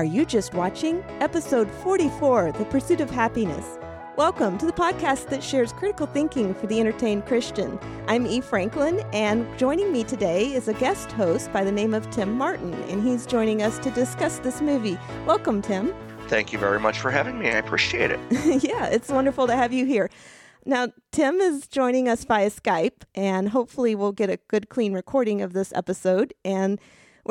Are you just watching? Episode 44 The Pursuit of Happiness. Welcome to the podcast that shares critical thinking for the entertained Christian. I'm E. Franklin, and joining me today is a guest host by the name of Tim Martin, and he's joining us to discuss this movie. Welcome, Tim. Thank you very much for having me. I appreciate it. yeah, it's wonderful to have you here. Now, Tim is joining us via Skype, and hopefully, we'll get a good, clean recording of this episode. And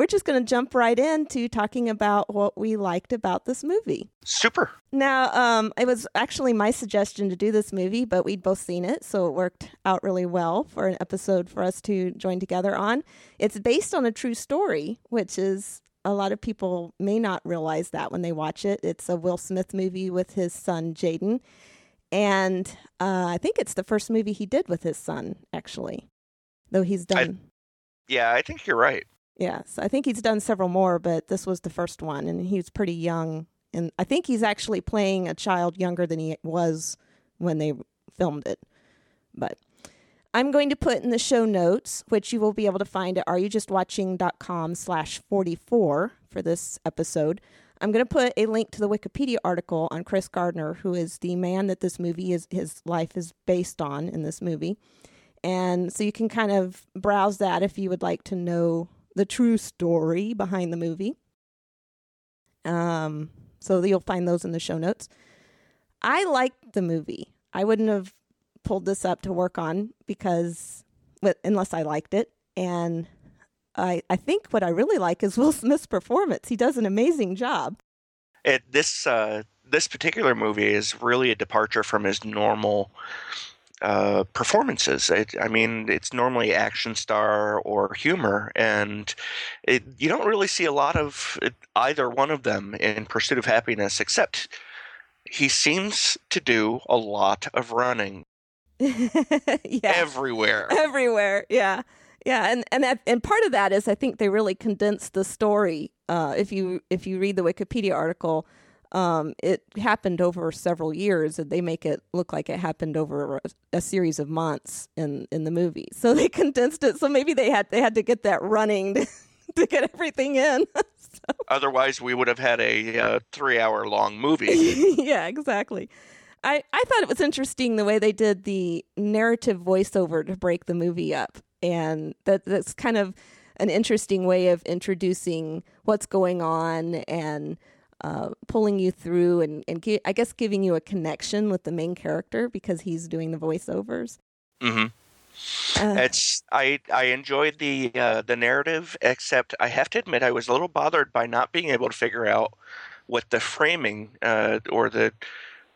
we're just going to jump right into talking about what we liked about this movie. Super. Now, um, it was actually my suggestion to do this movie, but we'd both seen it, so it worked out really well for an episode for us to join together on. It's based on a true story, which is a lot of people may not realize that when they watch it. It's a Will Smith movie with his son Jaden, and uh, I think it's the first movie he did with his son, actually, though he's done. I, yeah, I think you're right. Yes, I think he's done several more, but this was the first one, and he was pretty young. And I think he's actually playing a child younger than he was when they filmed it. But I'm going to put in the show notes, which you will be able to find at areyoujustwatching.com slash 44 for this episode. I'm going to put a link to the Wikipedia article on Chris Gardner, who is the man that this movie is, his life is based on in this movie. And so you can kind of browse that if you would like to know the true story behind the movie. Um, so you'll find those in the show notes. I liked the movie. I wouldn't have pulled this up to work on because, unless I liked it. And I, I think what I really like is Will Smith's performance. He does an amazing job. It, this uh, this particular movie is really a departure from his normal uh, performances. It, I mean, it's normally action star or humor, and it, you don't really see a lot of either one of them in Pursuit of Happiness, except he seems to do a lot of running. yeah. Everywhere. Everywhere. Yeah. Yeah, and and that, and part of that is I think they really condensed the story. Uh, if you if you read the Wikipedia article, um, it happened over several years, and they make it look like it happened over a, a, series of months in in the movie. So they condensed it. So maybe they had they had to get that running to, to get everything in. so. Otherwise, we would have had a uh, three hour long movie. yeah, exactly. I, I thought it was interesting the way they did the narrative voiceover to break the movie up. And that that's kind of an interesting way of introducing what's going on and uh, pulling you through and, and gi- I guess giving you a connection with the main character because he's doing the voiceovers. Mm-hmm. Uh, it's I I enjoyed the uh, the narrative, except I have to admit I was a little bothered by not being able to figure out what the framing uh, or the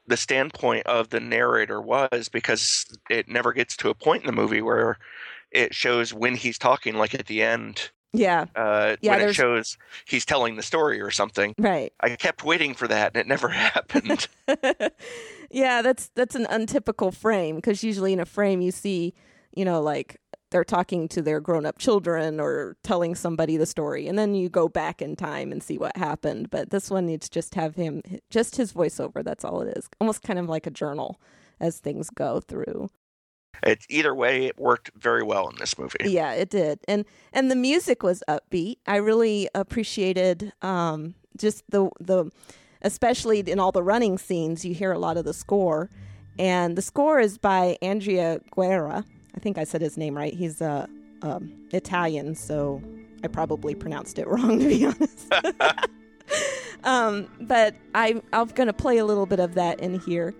the standpoint of the narrator was because it never gets to a point in the movie where it shows when he's talking, like at the end yeah. Uh, yeah, when it shows he's telling the story or something. Right. I kept waiting for that and it never happened. yeah, that's that's an untypical frame because usually in a frame you see, you know, like they're talking to their grown-up children or telling somebody the story and then you go back in time and see what happened but this one needs just have him just his voiceover that's all it is almost kind of like a journal as things go through it, either way, it worked very well in this movie. Yeah, it did, and and the music was upbeat. I really appreciated um, just the the, especially in all the running scenes, you hear a lot of the score, and the score is by Andrea Guerra. I think I said his name right. He's uh, um, Italian, so I probably pronounced it wrong to be honest. um, but I I'm going to play a little bit of that in here.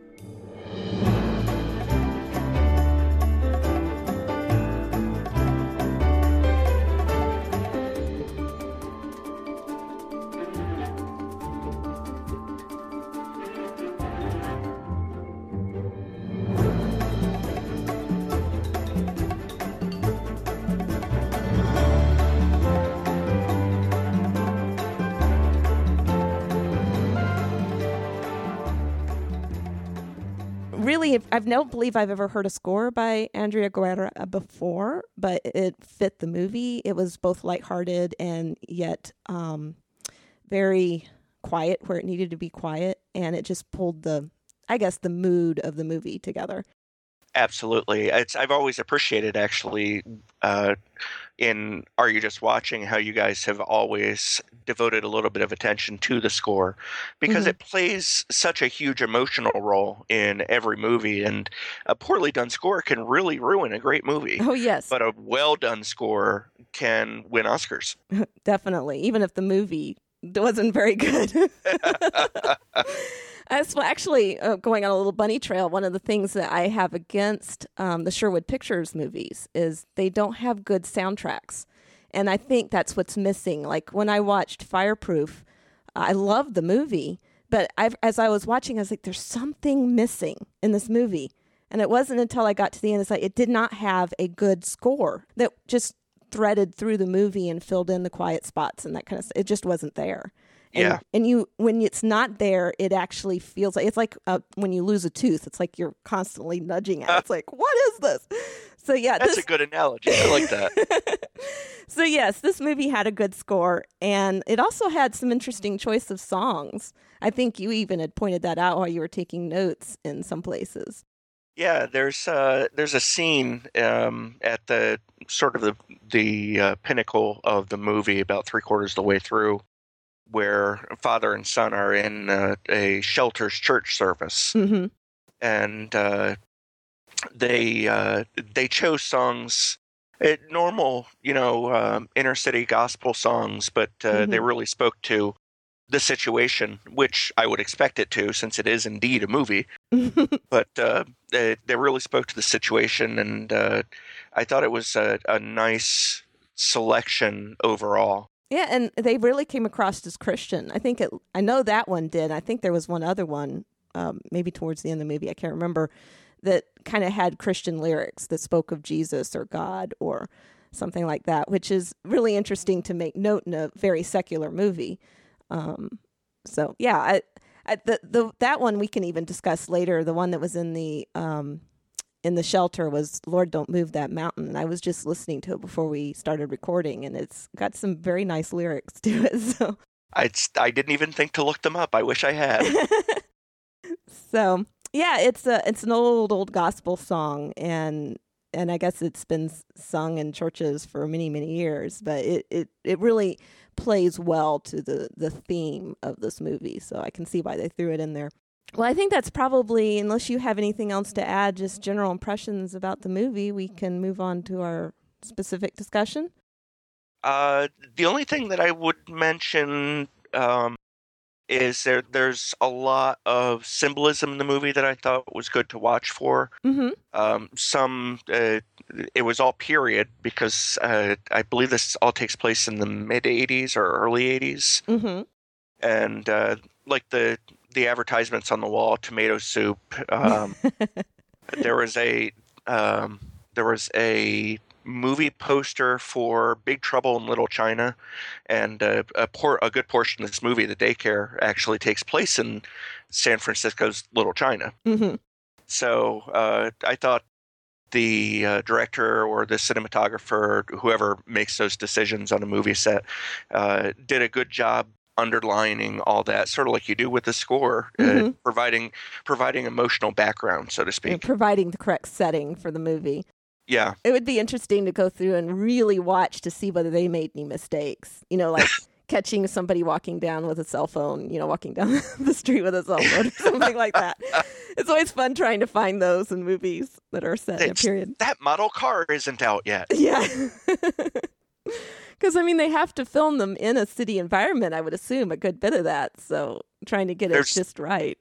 Really, I don't believe I've ever heard a score by Andrea Guerra before, but it fit the movie. It was both lighthearted and yet um, very quiet where it needed to be quiet, and it just pulled the, I guess, the mood of the movie together. Absolutely. It's I've always appreciated actually uh, in Are You Just Watching how you guys have always devoted a little bit of attention to the score because Mhm. it plays such a huge emotional role in every movie and a poorly done score can really ruin a great movie. Oh yes, But a well done score can win Oscars. definitely. Even if the movie wasn't very good. As well, actually, uh, going on a little bunny trail, one of the things that I have against um, the Sherwood Pictures movies is they don't have good soundtracks. And I think that's what's missing. Like when I watched Fireproof, I loved the movie, but I've, as I was watching, I was like, there's something missing in this movie. And it wasn't until I got to the end, it's like it did not have a good score that just threaded through the movie and filled in the quiet spots and that kind of stuff. It just wasn't there. And, Yeah. And you, when it's not there, it actually feels like it's like uh, when you lose a tooth. It's like you're constantly nudging at. it. It's like, what is this? So yeah, That's this, a good analogy. I like that. so yes, this movie had a good score, and it also had some interesting choice of songs. I think you even had pointed that out while you were taking notes in some places. Yeah, there's uh, there's a scene um, at the sort of the the uh, pinnacle of the movie, about three quarters of the way through, where father and son are in uh, a shelter's church service, hmm and uh, they uh, they chose songs. uh normal, you know, um, inner city gospel songs, but uh, they really spoke to the situation, which I would expect it to, since it is indeed a movie but uh, they, they really spoke to the situation, and uh, I thought it was a, a nice selection overall. Yeah, and they really came across as Christian. I think it. I know that one did. I think there was one other one, um, maybe towards the end of the movie. I can't remember. That kind of had Christian lyrics that spoke of Jesus or God or something like that, which is really interesting to make note in a very secular movie. Um, so yeah, I, I, the the that one we can even discuss later. The one that was in the um, in the shelter was Lord Don't Move That Mountain. And I was just listening to it before we started recording and it's got some very nice lyrics to it. So I, I didn't even think to look them up. I wish I had. so yeah, it's a it's an old old gospel song and and I guess it's been sung in churches for many many years, but it it it really plays well to the the theme of this movie. So I can see why they threw it in there. Well, I think that's probably unless you have anything else to add, just general impressions about the movie, we can move on to our specific discussion. Uh, the only thing that I would mention um, is there. There's a lot of symbolism in the movie that I thought was good to watch for. Mhm. Um, some uh, it was all period because uh, I believe this all takes place in the mid '80s or early '80s, Mhm. and uh, like the the advertisements on the wall, tomato soup. Um, there was a um, there was a movie poster for Big Trouble in Little China, and uh, a por- a good portion of this movie, the daycare, actually takes place in San Francisco's Little China. Mhm. So uh, I thought the uh, director or the cinematographer, whoever makes those decisions on a movie set, uh, did a good job underlining all that, sort of like you do with the score, uh, Mhm. providing providing emotional background, so to speak. providing the correct setting for the movie. Yeah, It would be interesting to go through and really watch to see whether they made any mistakes. You know, like catching somebody walking down with a cell phone, you know, walking down the street with a cell phone or something like that. It's always fun trying to find those in movies that are set in a period. that model car isn't out yet. Yeah. Because, I mean, they have to film them in a city environment, I would assume, a good bit of that. So trying to get There's- it just right.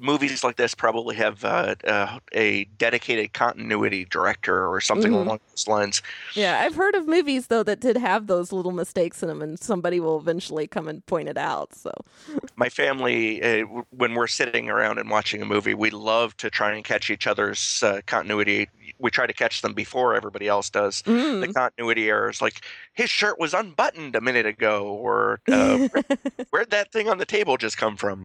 Movies like this probably have uh, uh, a dedicated continuity director or something Mhm. along those lines. Yeah, I've heard of movies, though, that did have those little mistakes in them, and somebody will eventually come and point it out. So, my family, uh, when we're sitting around and watching a movie, we love to try and catch each other's uh, continuity. We try to catch them before everybody else does. Mm. The continuity errors, like his shirt was unbuttoned a minute ago, or uh, where'd that thing on the table just come from?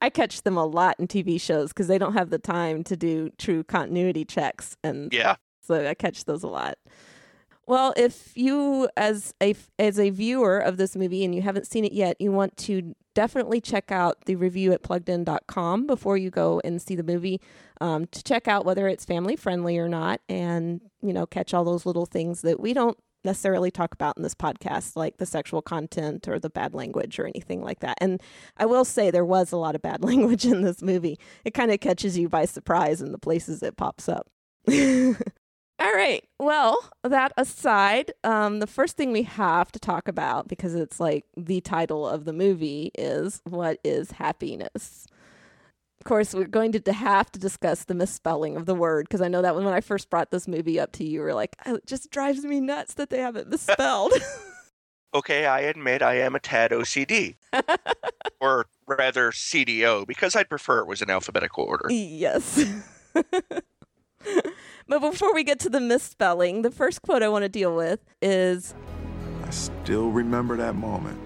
I catch them a lot in TV shows because they don't have the time to do true continuity checks, and Yeah, so I catch those a lot. Well, if you as a as a viewer of this movie and you haven't seen it yet, you want to definitely check out the review at pluggedin.com before you go and see the movie um, to check out whether it's family friendly or not and you know catch all those little things that we don't necessarily talk about in this podcast like the sexual content or the bad language or anything like that and i will say there was a lot of bad language in this movie it kind of catches you by surprise in the places it pops up all right. Well, that aside, um, the first thing we have to talk about, because it's like the title of the movie, is what is happiness? Of course, we're going to have to discuss the misspelling of the word, because I know that when I first brought this movie up to you, you were like, oh, it just drives me nuts that they have it misspelled. okay, I admit I am a tad OCD. or rather, CDO, because I'd prefer it was in alphabetical order. Yes. But before we get to the misspelling, the first quote I want to deal with is I still remember that moment.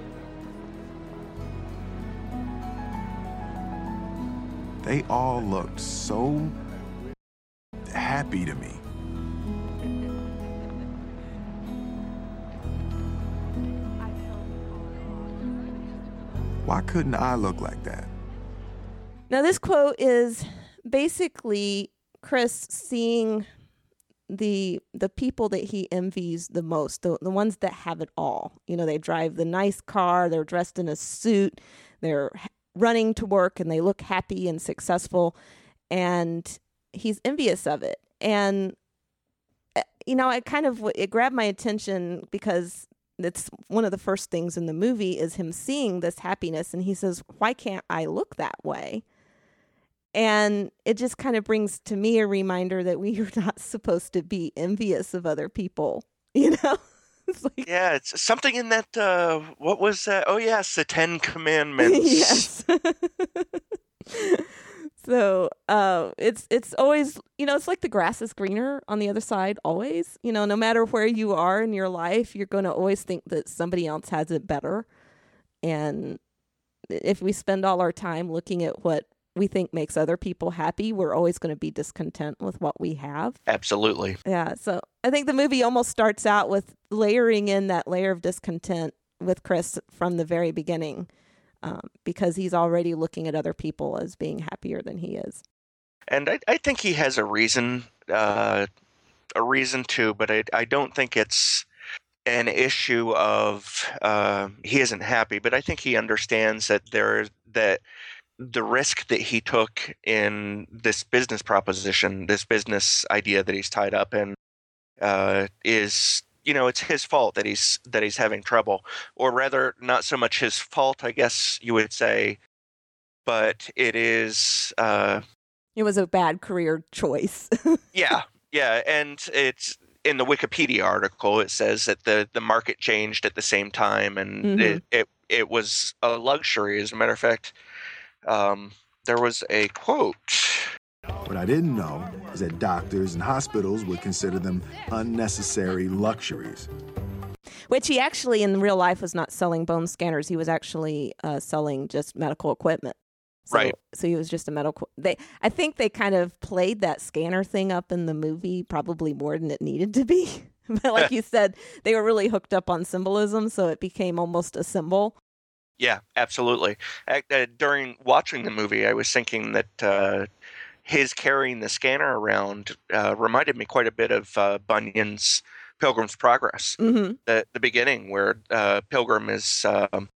They all looked so happy to me. Why couldn't I look like that? Now, this quote is basically Chris seeing the the people that he envies the most, the the ones that have it all. You know, they drive the nice car, they're dressed in a suit, they're running to work and they look happy and successful and he's envious of it. And eh, you know, it kind of it grabbed my attention because it's one of the first things in the movie is him seeing this happiness and he says, "Why can't I look that way?" And it just kind of brings to me a reminder that we are not supposed to be envious of other people, you know? It's like, yeah, it's something in that. Uh, what was that? Oh, yes, the Ten Commandments. yes. so uh, it's it's always you know it's like the grass is greener on the other side always. You know, no matter where you are in your life, you're going to always think that somebody else has it better. And if we spend all our time looking at what we think makes other people happy, we're always going to be discontent with what we have. Absolutely. Yeah. So I think the movie almost starts out with layering in that layer of discontent with Chris from the very beginning um, because he's already looking at other people as being happier than he is. And I, I think he has a reason, uh, a reason to, but I, I don't think it's an issue of uh, he isn't happy, but I think he understands that there that the risk that he took in this business proposition, this business idea that he's tied up in, uh, is you know it's his fault that he's that he's having trouble, or rather, not so much his fault, I guess you would say, but it is. Uh, it was a bad career choice. yeah, yeah, and it's in the Wikipedia article. It says that the the market changed at the same time, and mm-hmm. it, it it was a luxury. As a matter of fact, um, there was a quote. What I didn't know is that doctors and hospitals would consider them unnecessary luxuries. Which he actually, in real life, was not selling bone scanners. He was actually uh, selling just medical equipment. So, right. So he was just a medical. They, I think they kind of played that scanner thing up in the movie probably more than it needed to be. but like you said, they were really hooked up on symbolism, so it became almost a symbol. Yeah, absolutely. Uh, during watching the movie, I was thinking that uh, his carrying the scanner around uh, reminded me quite a bit of uh, Bunyan's Pilgrim's Progress. Mm-hmm. The the beginning where uh, Pilgrim is um,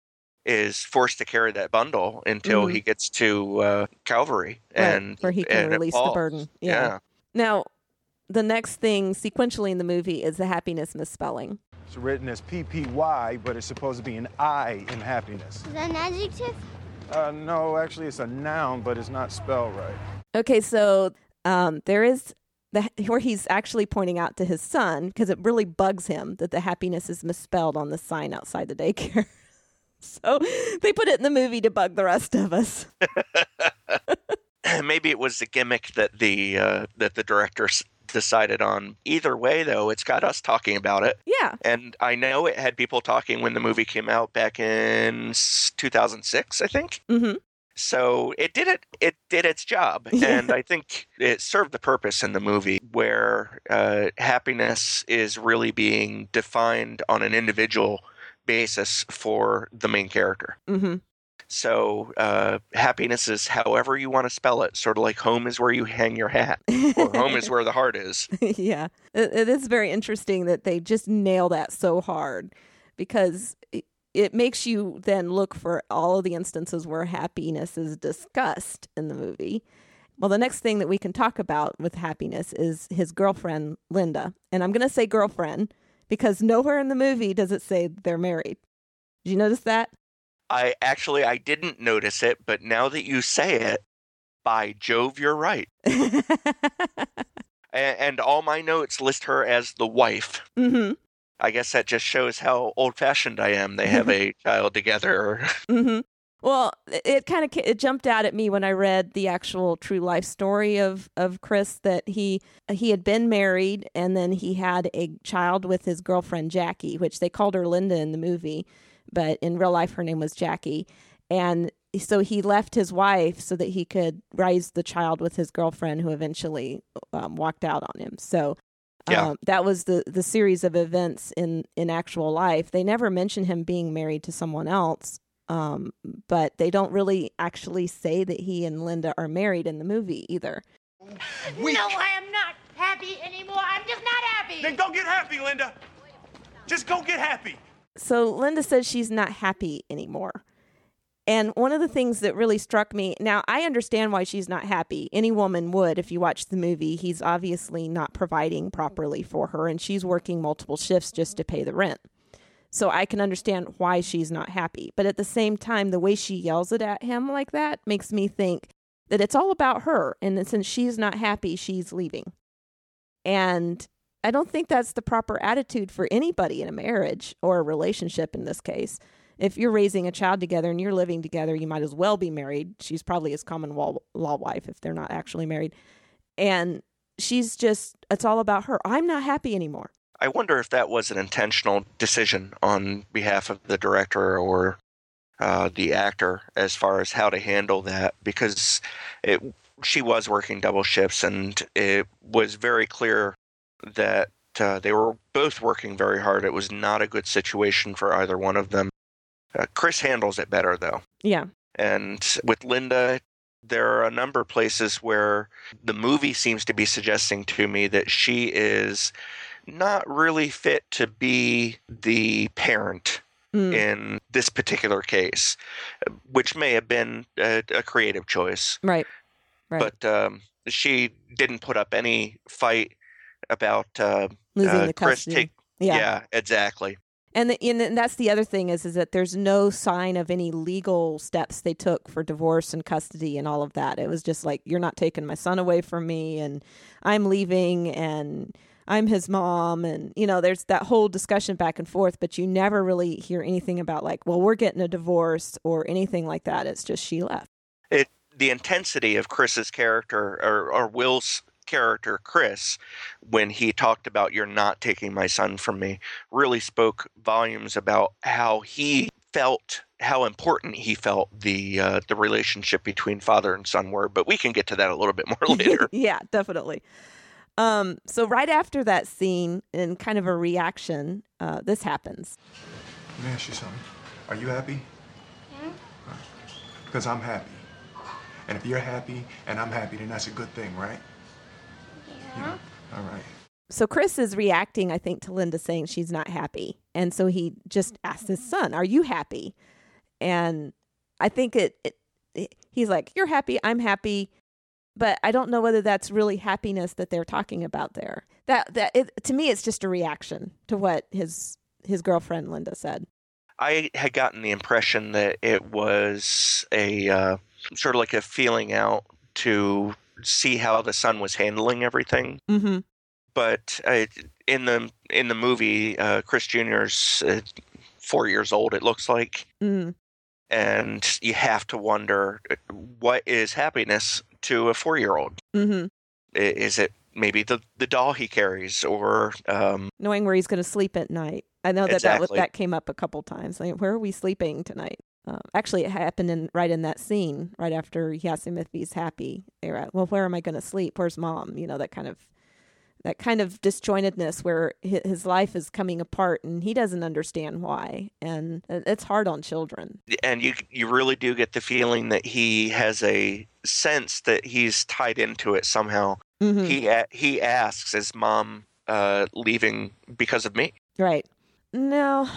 is forced to carry that bundle until mm-hmm. he gets to uh, Calvary, and right, where he can release the burden. Yeah. yeah. Now, the next thing sequentially in the movie is the happiness misspelling. It's written as PPY, but it's supposed to be an I in happiness. Is that an adjective? Uh, no, actually, it's a noun, but it's not spelled right. Okay, so um, there is the, where he's actually pointing out to his son because it really bugs him that the happiness is misspelled on the sign outside the daycare. so they put it in the movie to bug the rest of us. Maybe it was the gimmick that the uh, that the director decided on. Either way, though, it's got us talking about it. Yeah. And I know it had people talking when the movie came out back in 2006, I think. Mm-hmm. So it did it. It did its job, Yeah. and I think it served the purpose in the movie, where uh, happiness is really being defined on an individual basis for the main character. hmm So uh, happiness is however you want to spell it, sort of like home is where you hang your hat, or home is where the heart is. yeah, it, it is very interesting that they just nail that so hard because it, it makes you then look for all of the instances where happiness is discussed in the movie. Well, the next thing that we can talk about with happiness is his girlfriend, Linda. And I'm going to say girlfriend because nowhere in the movie does it say they're married. Did you notice that? I actually I didn't notice it, but now that you say it, by Jove, you're right. And, and all my notes list her as the wife. hmm I guess that just shows how old fashioned I am. They have a child together. hmm Well, it- it kind of it jumped out at me when I read the actual true life story of of Chris that he he had been married and then he had a child with his girlfriend Jackie, which they called her Linda in the movie, but in real life her name was Jackie, and so he left his wife so that he could raise the child with his girlfriend, who eventually um, walked out on him. So. Yeah. Um, that was the, the series of events in, in actual life. They never mention him being married to someone else, um, but they don't really actually say that he and Linda are married in the movie either. No, I am not happy anymore. I'm just not happy. Then go get happy, Linda. Just go get happy. So Linda says she's not happy anymore. And one of the things that really struck me now, I understand why she's not happy. Any woman would if you watch the movie. He's obviously not providing properly for her, and she's working multiple shifts just to pay the rent. So I can understand why she's not happy. But at the same time, the way she yells it at him like that makes me think that it's all about her. And since she's not happy, she's leaving. And I don't think that's the proper attitude for anybody in a marriage or a relationship in this case. If you're raising a child together and you're living together, you might as well be married. She's probably his common law, wife if they're not actually married. And she's just, it's all about her. I'm not happy anymore. I wonder if that was an intentional decision on behalf of the director or uh, the actor as far as how to handle that, because it, she was working double shifts, and it was very clear that uh, they were both working very hard. It was not a good situation for either one of them. Uh, Chris handles it better, though. Yeah. And with Linda, there are a number of places where the movie seems to be suggesting to me that she is not really fit to be the parent Mm. in this particular case, which may have been a, a creative choice. Right. Right. But um, she didn't put up any fight about uh, Losing uh, the Chris custody. take. yeah. yeah, exactly. And, the, and and that's the other thing is is that there's no sign of any legal steps they took for divorce and custody and all of that. It was just like you're not taking my son away from me and I'm leaving and I'm his mom and you know there's that whole discussion back and forth but you never really hear anything about like well we're getting a divorce or anything like that. It's just she left. it the intensity of Chris's character or, or Will's character Chris when he talked about you're not taking my son from me really spoke volumes about how he felt how important he felt the uh, the relationship between father and son were but we can get to that a little bit more later yeah, definitely. Um, so right after that scene, in kind of a reaction, uh, this happens. Let me ask you something. Are you happy? Because I'm happy. And if you're happy and I'm happy, then that's a good thing, right? Yeah. All right. So Chris is reacting, I think, to Linda saying she's not happy, and so he just asks his son, "Are you happy?" And I think it, it, it he's like, "You're happy, I'm happy." But I don't know whether that's really happiness that they're talking about there. That that it, to me, it's just a reaction to what his his girlfriend Linda said. I had gotten the impression that it was a uh, sort of like a feeling out to see how the son was handling everything Mm-hmm. but uh, in the in the movie, uh, Chris Jr.'s uh, four years old. It looks like, Mm. and you have to wonder uh, what is happiness to a four year old. Mm-hmm. Is it maybe the the doll he carries, or um, Knowing where he's going to sleep at night. I know that that, that came up a couple times. Like, where are we sleeping tonight? Uh, actually, it happened in right in that scene, right after he asks him if he's happy. They're at, well, where am I going to sleep? Where's mom? You know that kind of that kind of disjointedness where his life is coming apart and he doesn't understand why and it's hard on children and you you really do get the feeling that he has a sense that he's tied into it somehow mm-hmm. he he asks is mom uh, leaving because of me right now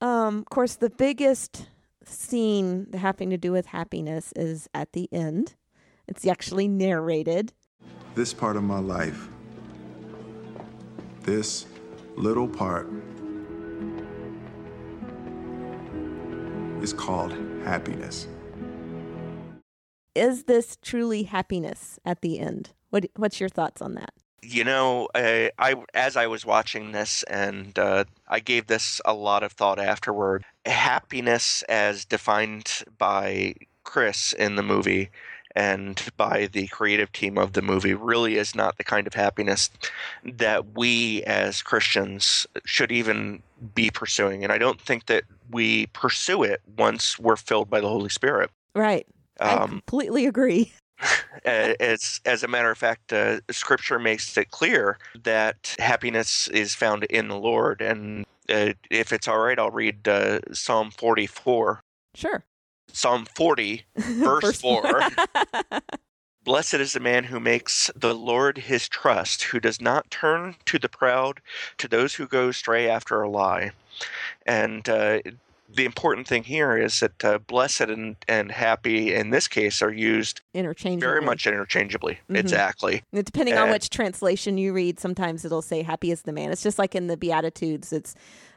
um, of course the biggest scene having to do with happiness is at the end it's actually narrated this part of my life this little part is called happiness. Is this truly happiness at the end? What, what's your thoughts on that? You know, I, I as I was watching this, and uh, I gave this a lot of thought afterward. Happiness, as defined by Chris in the movie, and by the creative team of the movie really is not the kind of happiness that we as Christians should even be pursuing. And I don't think that we pursue it once we're filled by the Holy Spirit. Right. Um, I completely agree. as as a matter of fact, uh, Scripture makes it clear that happiness is found in the Lord. And uh, if it's all right, I'll read uh, Psalm forty four. Sure. Psalm 40, verse 4. Blessed is the man who makes the Lord his trust, who does not turn to the proud, to those who go astray after a lie. And uh, the important thing here is that uh, blessed and, and happy in this case are used interchangeably. very much interchangeably. Mm-hmm. Exactly. Depending and, on which translation you read, sometimes it'll say happy is the man. It's just like in the Beatitudes, it's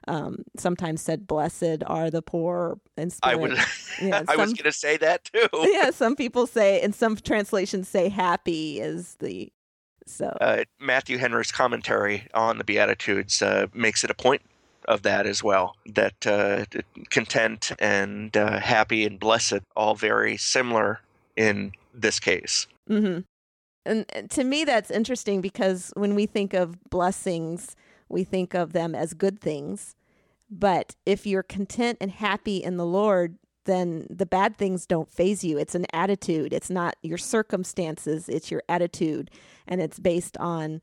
um, sometimes said, "Blessed are the poor spirit." I was, yeah, I was going to say that too. yeah, some people say, and some translations say, "Happy is the." So uh, Matthew Henry's commentary on the Beatitudes uh, makes it a point of that as well. That uh, content and uh, happy and blessed all very similar in this case. Mm-hmm. And to me, that's interesting because when we think of blessings, we think of them as good things. But if you're content and happy in the Lord, then the bad things don't phase you. It's an attitude. It's not your circumstances, it's your attitude. And it's based on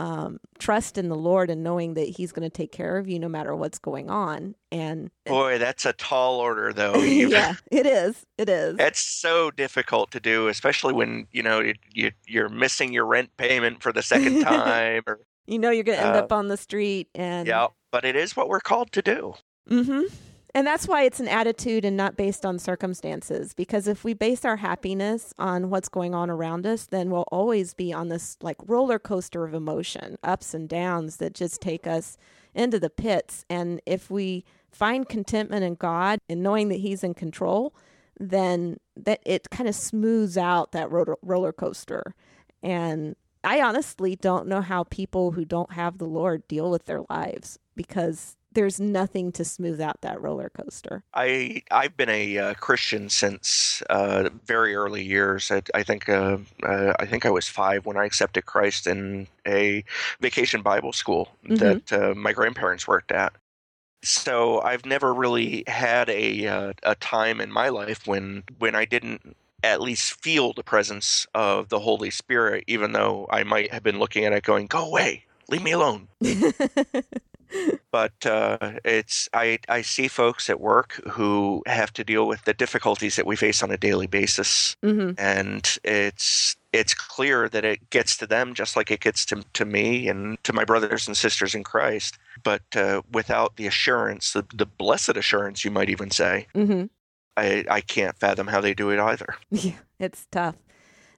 um, trust in the Lord and knowing that He's going to take care of you no matter what's going on. And boy, that's a tall order, though. yeah, it is. It is. It's so difficult to do, especially when you know you, you're missing your rent payment for the second time, or you know you're going to end uh, up on the street and Yeah, but it is what we're called to do. Mhm. And that's why it's an attitude and not based on circumstances. Because if we base our happiness on what's going on around us, then we'll always be on this like roller coaster of emotion, ups and downs that just take us into the pits. And if we find contentment in God and knowing that He's in control, then that it kind of smooths out that roller coaster. And I honestly don't know how people who don't have the Lord deal with their lives because there's nothing to smooth out that roller coaster. I I've been a uh, Christian since uh, very early years. I, I think uh, uh I think I was five when I accepted Christ in a vacation Bible school mm-hmm. that uh, my grandparents worked at. So I've never really had a uh, a time in my life when when I didn't at least feel the presence of the Holy Spirit, even though I might have been looking at it going, "Go away, leave me alone." but uh, it's I I see folks at work who have to deal with the difficulties that we face on a daily basis, mm-hmm. and it's it's clear that it gets to them just like it gets to to me and to my brothers and sisters in Christ. But uh, without the assurance, the, the blessed assurance, you might even say, mm-hmm. I, I can't fathom how they do it either. Yeah, it's tough.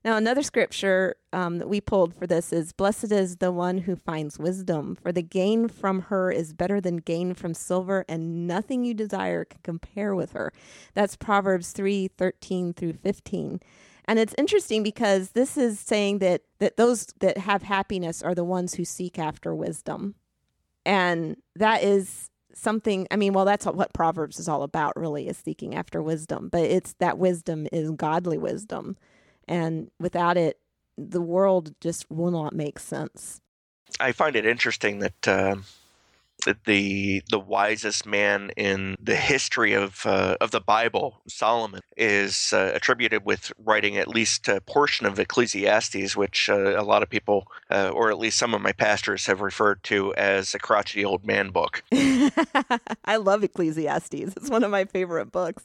Now, another scripture um, that we pulled for this is Blessed is the one who finds wisdom, for the gain from her is better than gain from silver, and nothing you desire can compare with her. That's Proverbs 3 13 through 15. And it's interesting because this is saying that, that those that have happiness are the ones who seek after wisdom. And that is something i mean well that's what proverbs is all about really is seeking after wisdom but it's that wisdom is godly wisdom and without it the world just will not make sense i find it interesting that uh, the the wisest man in the history of uh, of the Bible, Solomon, is uh, attributed with writing at least a portion of Ecclesiastes, which uh, a lot of people, uh, or at least some of my pastors, have referred to as a crotchety old man book. I love Ecclesiastes. It's one of my favorite books.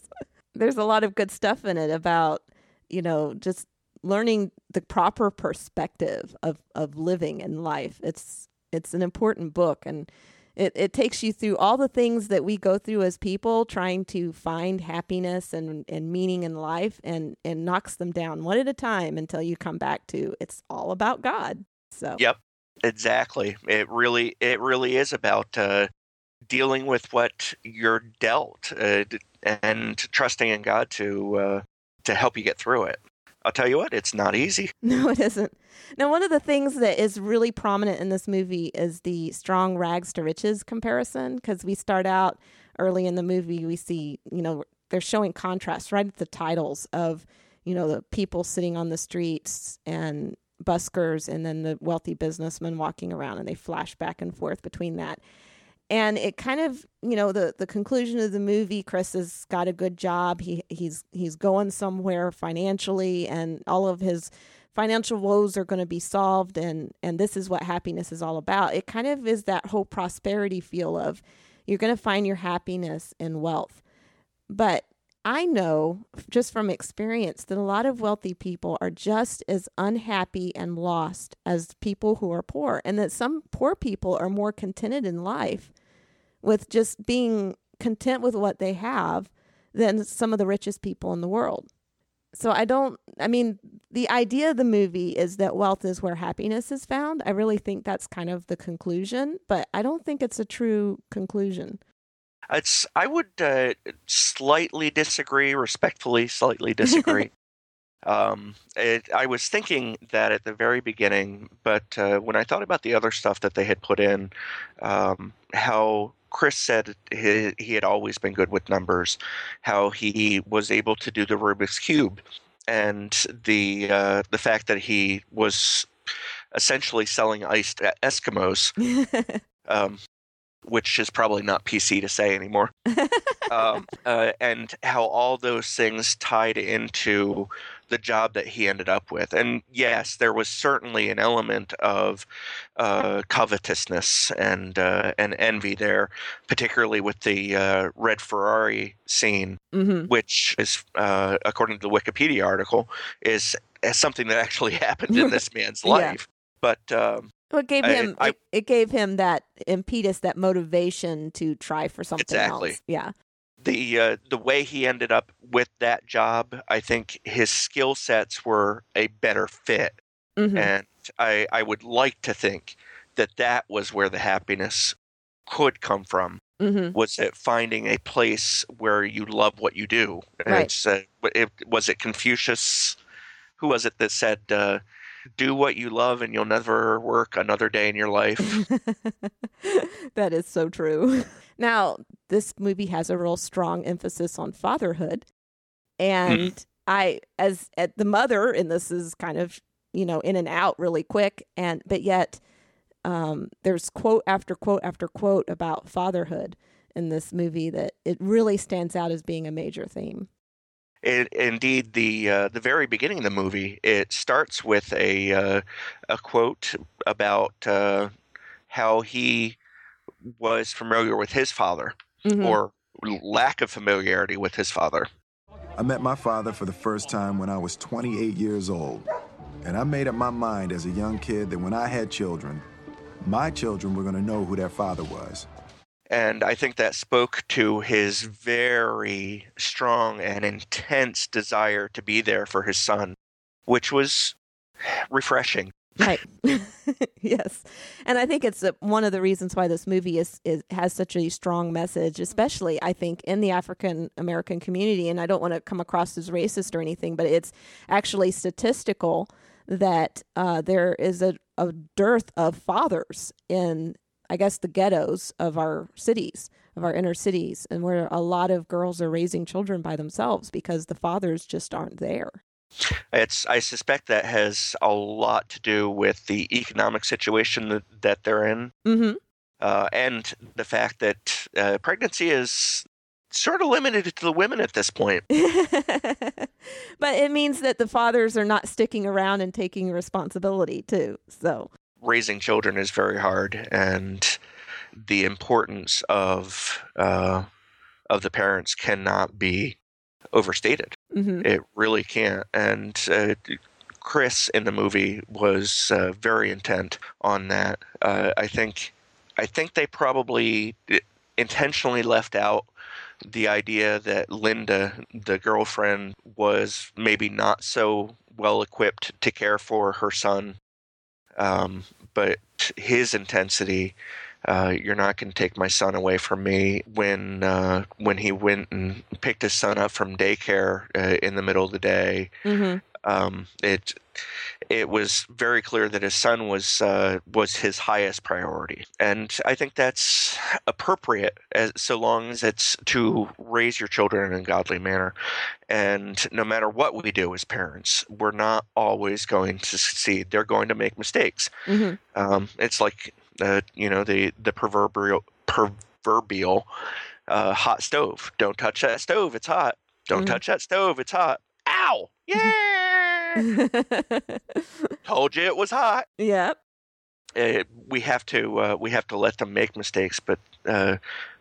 There's a lot of good stuff in it about, you know, just learning the proper perspective of of living in life. It's it's an important book and it, it takes you through all the things that we go through as people trying to find happiness and, and meaning in life and, and knocks them down one at a time until you come back to it's all about God. So Yep. Exactly. It really it really is about uh, dealing with what you're dealt uh, and trusting in God to uh, to help you get through it. I'll tell you what, it's not easy. No, it isn't. Now, one of the things that is really prominent in this movie is the strong rags to riches comparison because we start out early in the movie, we see, you know, they're showing contrast right at the titles of, you know, the people sitting on the streets and buskers and then the wealthy businessmen walking around and they flash back and forth between that and it kind of you know the the conclusion of the movie chris has got a good job. He he's he's going somewhere financially and all of his financial woes are going to be solved and and this is what happiness is all about. It kind of is that whole prosperity feel of you're going to find your happiness in wealth. But I know just from experience that a lot of wealthy people are just as unhappy and lost as people who are poor, and that some poor people are more contented in life with just being content with what they have than some of the richest people in the world. So I don't, I mean, the idea of the movie is that wealth is where happiness is found. I really think that's kind of the conclusion, but I don't think it's a true conclusion. It's I would uh, slightly disagree, respectfully, slightly disagree. um, it, I was thinking that at the very beginning, but uh, when I thought about the other stuff that they had put in, um, how Chris said he, he had always been good with numbers, how he was able to do the Rubik's cube, and the uh, the fact that he was essentially selling iced Eskimos. um, which is probably not PC to say anymore. um, uh, and how all those things tied into the job that he ended up with. And yes, there was certainly an element of uh, covetousness and uh, and envy there, particularly with the uh, red Ferrari scene, mm-hmm. which is, uh, according to the Wikipedia article, is, is something that actually happened in this man's life. Yeah. But um, well, it gave him I, I, it, it, gave him that impetus, that motivation to try for something exactly. else. Yeah. The uh, the way he ended up with that job, I think his skill sets were a better fit, mm-hmm. and I I would like to think that that was where the happiness could come from. Mm-hmm. Was it finding a place where you love what you do? Right. Uh, it, was it Confucius? Who was it that said? Uh, do what you love and you'll never work another day in your life. that is so true. Now, this movie has a real strong emphasis on fatherhood. And mm. I as at the mother and this is kind of, you know, in and out really quick and but yet um, there's quote after quote after quote about fatherhood in this movie that it really stands out as being a major theme. It, indeed, the uh, the very beginning of the movie it starts with a uh, a quote about uh, how he was familiar with his father, mm-hmm. or lack of familiarity with his father. I met my father for the first time when I was 28 years old, and I made up my mind as a young kid that when I had children, my children were going to know who their father was. And I think that spoke to his very strong and intense desire to be there for his son, which was refreshing. Right. yes. And I think it's a, one of the reasons why this movie is, is has such a strong message, especially I think in the African American community. And I don't want to come across as racist or anything, but it's actually statistical that uh, there is a, a dearth of fathers in I guess, the ghettos of our cities, of our inner cities, and where a lot of girls are raising children by themselves because the fathers just aren't there. It's. I suspect that has a lot to do with the economic situation that, that they're in. Mm-hmm. uh, and the fact that uh, pregnancy is sort of limited to the women at this point. but it means that the fathers are not sticking around and taking responsibility too. So raising children is very hard, and the importance of uh, of the parents cannot be overstated. Mhm. It really can't. And uh, Chris in the movie was uh, very intent on that. Uh, I think, I think they probably intentionally left out the idea that Linda, the girlfriend, was maybe not so well equipped to care for her son. Um, but his intensity uh, you're not going to take my son away from me when uh, when he went and picked his son up from daycare uh, in the middle of the day. Mhm. Um, it it was very clear that his son was uh, was his highest priority, and I think that's appropriate as so long as it's to raise your children in a godly manner. And no matter what we do as parents, we're not always going to succeed. They're going to make mistakes. Mhm. Um, it's like uh, you know the the proverbial proverbial uh, hot stove. Don't touch that stove; it's hot. Don't Mhm. touch that stove; it's hot. Ow! Yeah! Told you it was hot. yep. Uh, we have to uh, we have to let them make mistakes, but. Uh,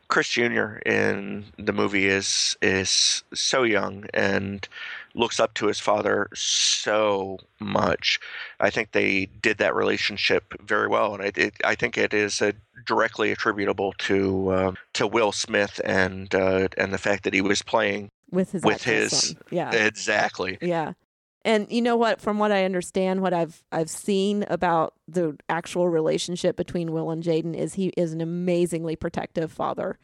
Chris Jr. in the movie is is so young and looks up to his father so much. I think they did that relationship very well, and I it, I think it is uh, directly attributable to um to Will Smith and uh, and the fact that he was playing With his With his- son. yeah. exactly. Yeah. And you know what? From what I understand, what I've I've seen about the actual relationship between Will and Jaden is he is an amazingly protective father,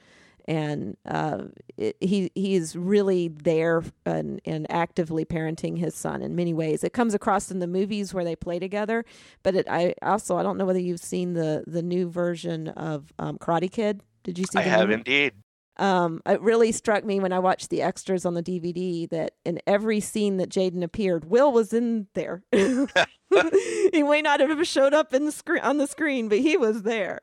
and uh, it, he he is really there and, and actively parenting his son in many ways. It comes across in the movies where they play together, but it, I also I don't know whether you've seen the the new version of um, Karate Kid. Did you see? I have new- indeed. um, it really struck me when I watched the extras on the DVD that in every scene that Jaden appeared, Will was in there. he may not have showed up in the screen on the screen, but he was there.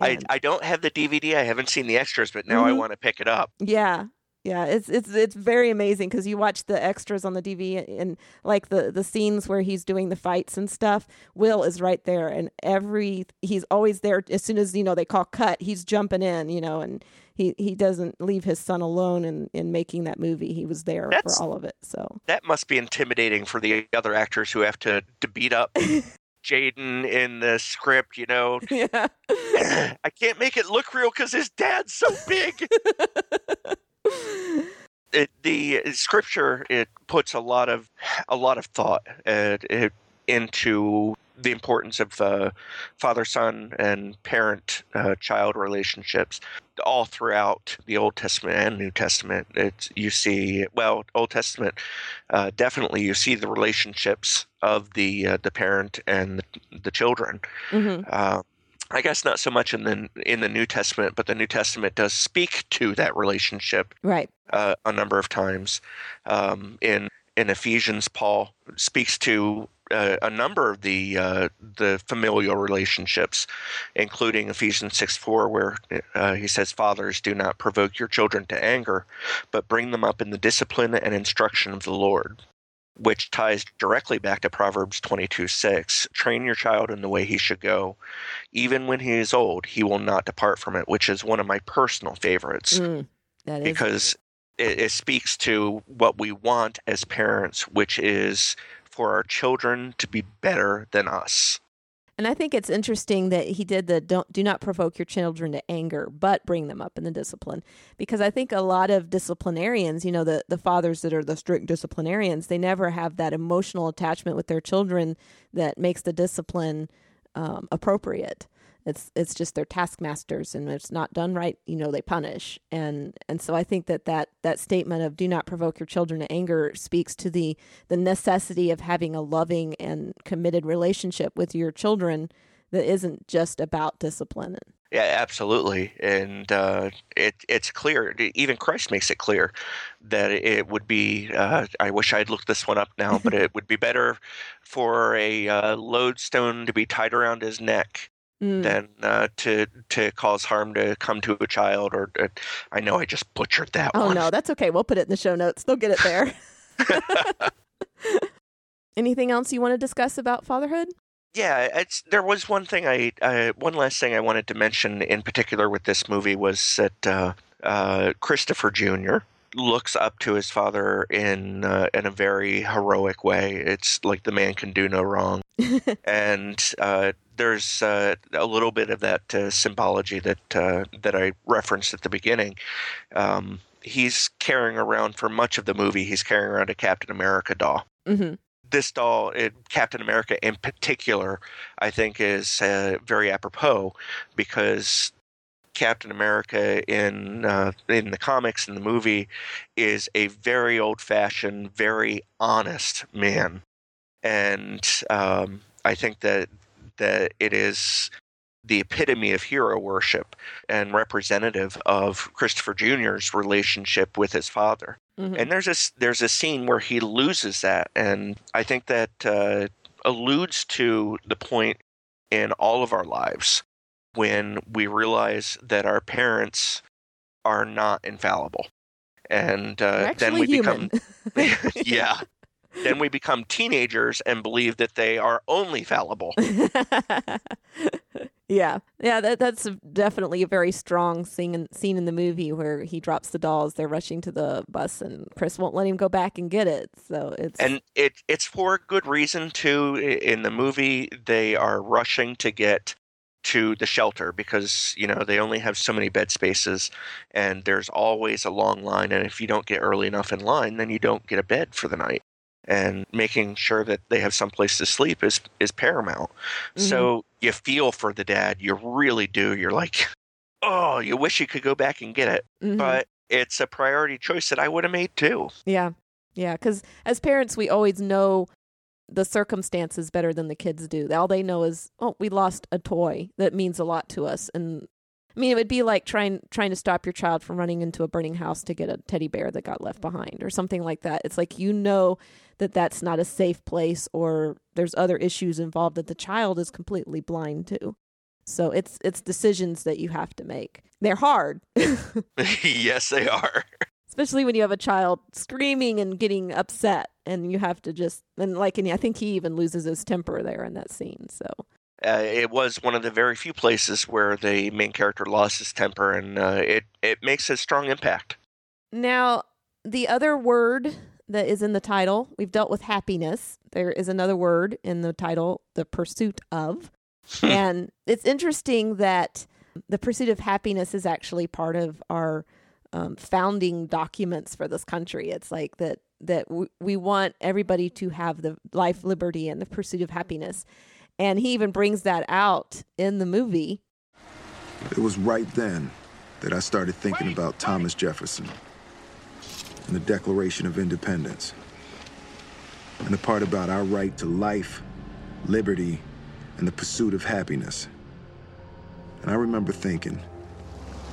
I, I don't have the DVD. I haven't seen the extras, but now I Mhm. want to pick it up. yeah, yeah, it's it's it's very amazing because you watch the extras on the DVD and like the the scenes where he's doing the fights and stuff. Will is right there, and every he's always there. As soon as you know they call cut, he's jumping in, you know, and he he doesn't leave his son alone in in making that movie. He was there That's- for all of it. So That must be intimidating for the other actors who have to, to beat up Jaden in the script. You know, yeah. I can't make it look real because his dad's so big. it, the scripture it puts a lot of a lot of thought uh, it, into the importance of uh, father son and parent uh, child relationships all throughout the Old Testament and New Testament. It's you see well Old Testament uh, definitely you see the relationships of the uh, the parent and the, the children. hmm Uh, I guess not so much in the in the New Testament, but the New Testament does speak to that relationship Right. uh, a number of times. Um, in in Ephesians, Paul speaks to uh, a number of the uh, the familial relationships, including Ephesians six four, where uh, he says, "Fathers, do not provoke your children to anger, but bring them up in the discipline and instruction of the Lord." Which ties directly back to Proverbs twenty two six. Train your child in the way he should go, even when he is old, he will not depart from it. Which is one of my personal favorites Mm, because it, it speaks to what we want as parents, which is for our children to be better than us. And I think it's interesting that he did the don't do not provoke your children to anger, but bring them up in the discipline. Because I think a lot of disciplinarians, you know, the the fathers that are the strict disciplinarians, they never have that emotional attachment with their children that makes the discipline um, appropriate. It's it's just their taskmasters, and if it's not done right, you know, they punish. And and so I think that that that statement of "do not provoke your children to anger" speaks to the the necessity of having a loving and committed relationship with your children that isn't just about discipline. Yeah, absolutely, and uh, it it's clear. Even Christ makes it clear that it would be. Uh, I wish I'd looked this one up now, but it would be better for a uh, lodestone to be tied around his neck Mm. than uh, to to cause harm to come to a child. Or uh, I know I just butchered that Oh one. no, that's okay. We'll put it in the show notes. They'll get it there. Anything else you want to discuss about fatherhood? Yeah, it's there was one thing I uh, one last thing I wanted to mention in particular with this movie was that uh, uh, Christopher Jr. looks up to his father in uh, in a very heroic way. It's like the man can do no wrong, and uh, there's uh, a little bit of that uh, symbology that uh, that I referenced at the beginning. Um, he's carrying around for much of the movie. He's carrying around a Captain America doll hmm this doll, it, Captain America in particular, I think is uh, very apropos because Captain America in uh, in the comics in the movie is a very old fashioned, very honest man, and um, I think that that it is the epitome of hero worship and representative of Christopher Jr.'s relationship with his father hmm and there's this there's a scene where he loses that and i think that uh, alludes to the point in all of our lives when we realize that our parents are not infallible and uh, then we human. become yeah then we become teenagers and believe that they are only fallible yeah, yeah. That that's definitely a very strong scene in, scene in the movie where he drops the dolls. They're rushing to the bus, and Chris won't let him go back and get it. So it's and it it's for good reason too. In the movie, they are rushing to get to the shelter because you know they only have so many bed spaces, and there's always a long line. And if you don't get early enough in line, then you don't get a bed for the night. And making sure that they have someplace to sleep is is paramount. So you feel for the dad, you really do. You're like, oh, you wish you could go back and get it, Mhm. but it's a priority choice that I would have made too. Yeah. Yeah. Because as parents, we always know the circumstances better than the kids do. All they know is, oh, we lost a toy that means a lot to us. And I mean, it would be like trying trying to stop your child from running into a burning house to get a teddy bear that got left behind or something like that. It's like you know that that's not a safe place or there's other issues involved that the child is completely blind to. So it's it's decisions that you have to make. They're hard. yes, they are. especially when you have a child screaming and getting upset and you have to just and like and i think he even loses his temper there in that scene so Uh, it was one of the very few places where the main character lost his temper, and uh, it it makes a strong impact. now the other word that is in the title we've dealt with happiness there is another word in the title the pursuit of and it's interesting that the pursuit of happiness is actually part of our um, founding documents for this country. It's like that that w- we want everybody to have the life, liberty, and the pursuit of happiness. And he even brings that out in the movie. It was right then that I started thinking about Thomas Jefferson and the Declaration of Independence and the part about our right to life, liberty, and the pursuit of happiness. And I remember thinking,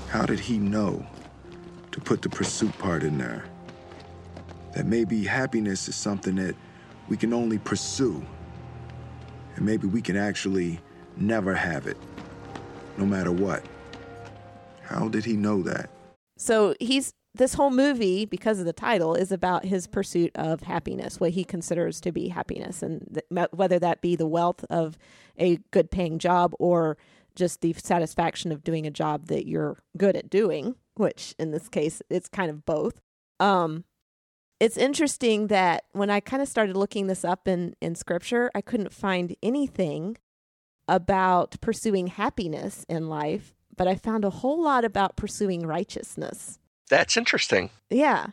how did he know to put the pursuit part in there? That maybe happiness is something that we can only pursue, and maybe we can actually never have it no matter what. How did he know that? So he's this whole movie because of the title is about his pursuit of happiness, what he considers to be happiness, and th- whether that be the wealth of a good paying job or just the satisfaction of doing a job that you're good at doing, which in this case it's kind of both. Um, it's interesting that when I kind of started looking this up in in scripture, I couldn't find anything about pursuing happiness in life, but I found a whole lot about pursuing righteousness. That's interesting. Yeah.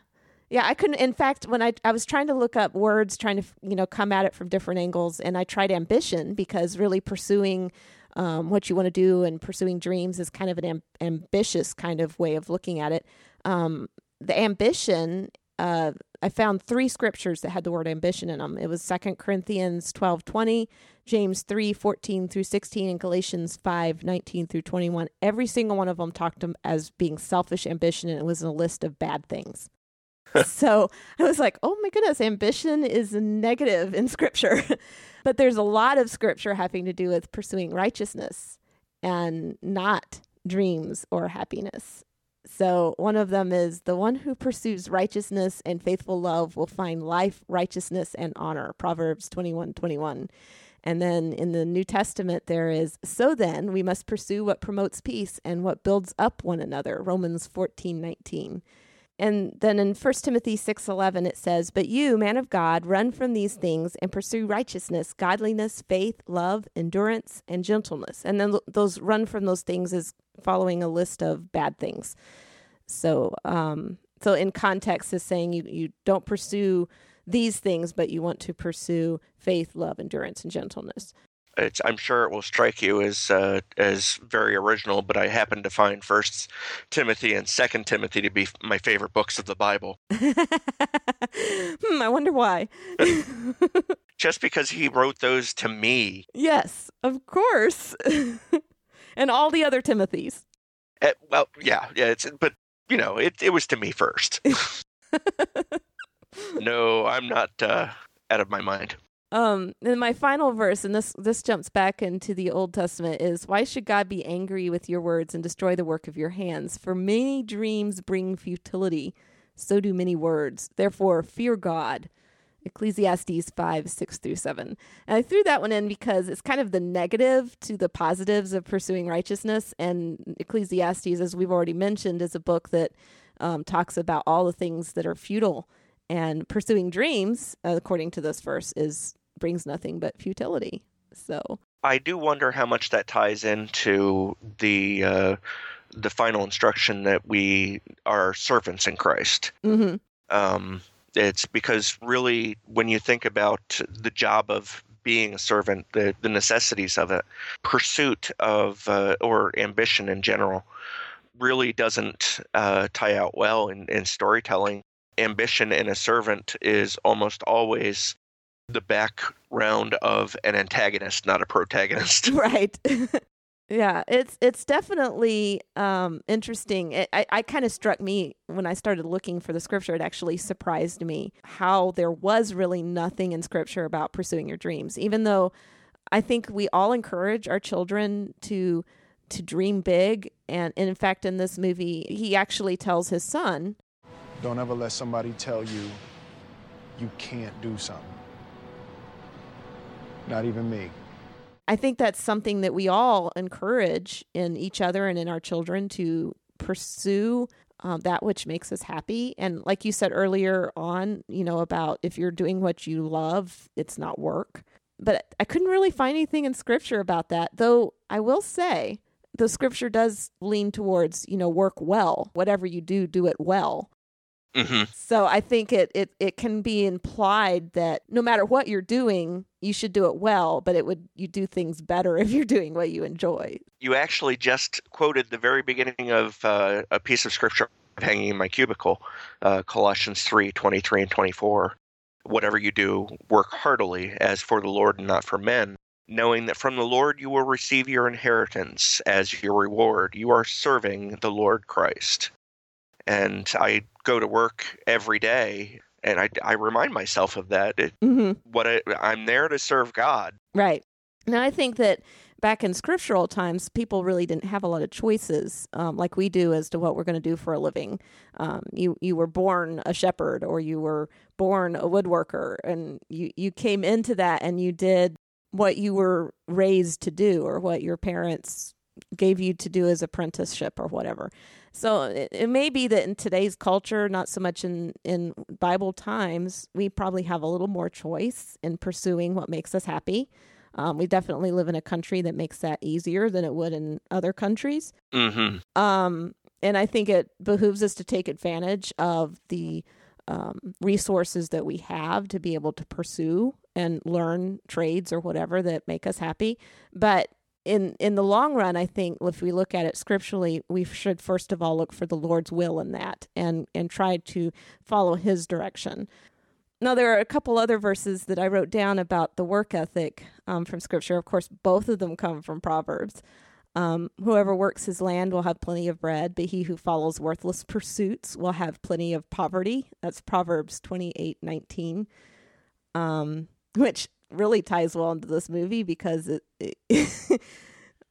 Yeah, I couldn't in fact when I I was trying to look up words trying to you know come at it from different angles and I tried ambition because really pursuing um, what you want to do and pursuing dreams is kind of an am- ambitious kind of way of looking at it. Um, the ambition uh, I found three scriptures that had the word ambition in them. It was Second Corinthians twelve twenty, James three fourteen through 16, and Galatians five nineteen through 21. Every single one of them talked them as being selfish ambition, and it was in a list of bad things. so I was like, oh my goodness, ambition is negative in scripture. but there's a lot of scripture having to do with pursuing righteousness. and not dreams or happiness. So one of them is the one who pursues righteousness and faithful love will find life, righteousness, and honor. Proverbs 21 21. And then in the New Testament, there is, so then we must pursue what promotes peace and what builds up one another. Romans 14 19. And then in 1 Timothy 6:11 it says, "But you, man of God, run from these things and pursue righteousness, godliness, faith, love, endurance, and gentleness." And then those run from those things is following a list of bad things. So, um, so in context is saying you you don't pursue these things, but you want to pursue faith, love, endurance, and gentleness. It's, I'm sure it will strike you as uh, as very original, but I happen to find First Timothy and Second Timothy to be my favorite books of the Bible. hmm, I wonder why. Just because he wrote those to me. Yes, of course, and all the other Timothys. Uh, well, yeah, yeah. It's but you know, it it was to me first. no, I'm not uh, out of my mind. Um, and my final verse, and this this jumps back into the Old Testament, is why should God be angry with your words and destroy the work of your hands? For many dreams bring futility, so do many words. Therefore, fear God. Ecclesiastes 5, 6 through 7. And I threw that one in because it's kind of the negative to the positives of pursuing righteousness. And Ecclesiastes, as we've already mentioned, is a book that um, talks about all the things that are futile. And pursuing dreams, according to this verse, is brings nothing but futility. So I do wonder how much that ties into the uh, the final instruction that we are servants in Christ. Mm-hmm. Um, it's because really, when you think about the job of being a servant, the, the necessities of it, pursuit of uh, or ambition in general, really doesn't uh, tie out well in, in storytelling. Ambition in a servant is almost always the background of an antagonist, not a protagonist. Right. yeah, it's it's definitely um, interesting. It, I, I kind of struck me when I started looking for the scripture. It actually surprised me how there was really nothing in scripture about pursuing your dreams, even though I think we all encourage our children to to dream big. And, and in fact, in this movie, he actually tells his son, "Don't ever let somebody tell you you can't do something." Not even me. I think that's something that we all encourage in each other and in our children to pursue um, that which makes us happy. And like you said earlier on, you know, about if you're doing what you love, it's not work. But I couldn't really find anything in scripture about that, though I will say the scripture does lean towards, you know, work well. Whatever you do, do it well. Mm-hmm. So I think it, it it can be implied that no matter what you're doing, you should do it well, but it would you do things better if you're doing what you enjoy. You actually just quoted the very beginning of uh, a piece of scripture hanging in my cubicle, uh, Colossians three twenty three and twenty four. Whatever you do, work heartily, as for the Lord and not for men, knowing that from the Lord you will receive your inheritance as your reward. You are serving the Lord Christ and I go to work every day and I, I remind myself of that. It, mm-hmm. What I, I'm there to serve God. Right. Now I think that back in scriptural times, people really didn't have a lot of choices um, like we do as to what we're going to do for a living. Um, you you were born a shepherd or you were born a woodworker, and you you came into that and you did what you were raised to do or what your parents gave you to do as apprenticeship or whatever. So it, it, may be that in today's culture, not so much in, in Bible times, we probably have a little more choice in pursuing what makes us happy. Um, we definitely live in a country that makes that easier than it would in other countries. Mm-hmm. Um, and I think it behooves us to take advantage of the um, resources that we have to be able to pursue and learn trades or whatever that make us happy. But in in the long run, I think if we look at it scripturally, we should first of all look for the Lord's will in that and and try to follow His direction. Now, there are a couple other verses that I wrote down about the work ethic um, from Scripture. Of course, both of them come from Proverbs. Um, whoever works his land will have plenty of bread, but he who follows worthless pursuits will have plenty of poverty. That's Proverbs twenty eight nineteen, um, which really ties well into this movie because it, it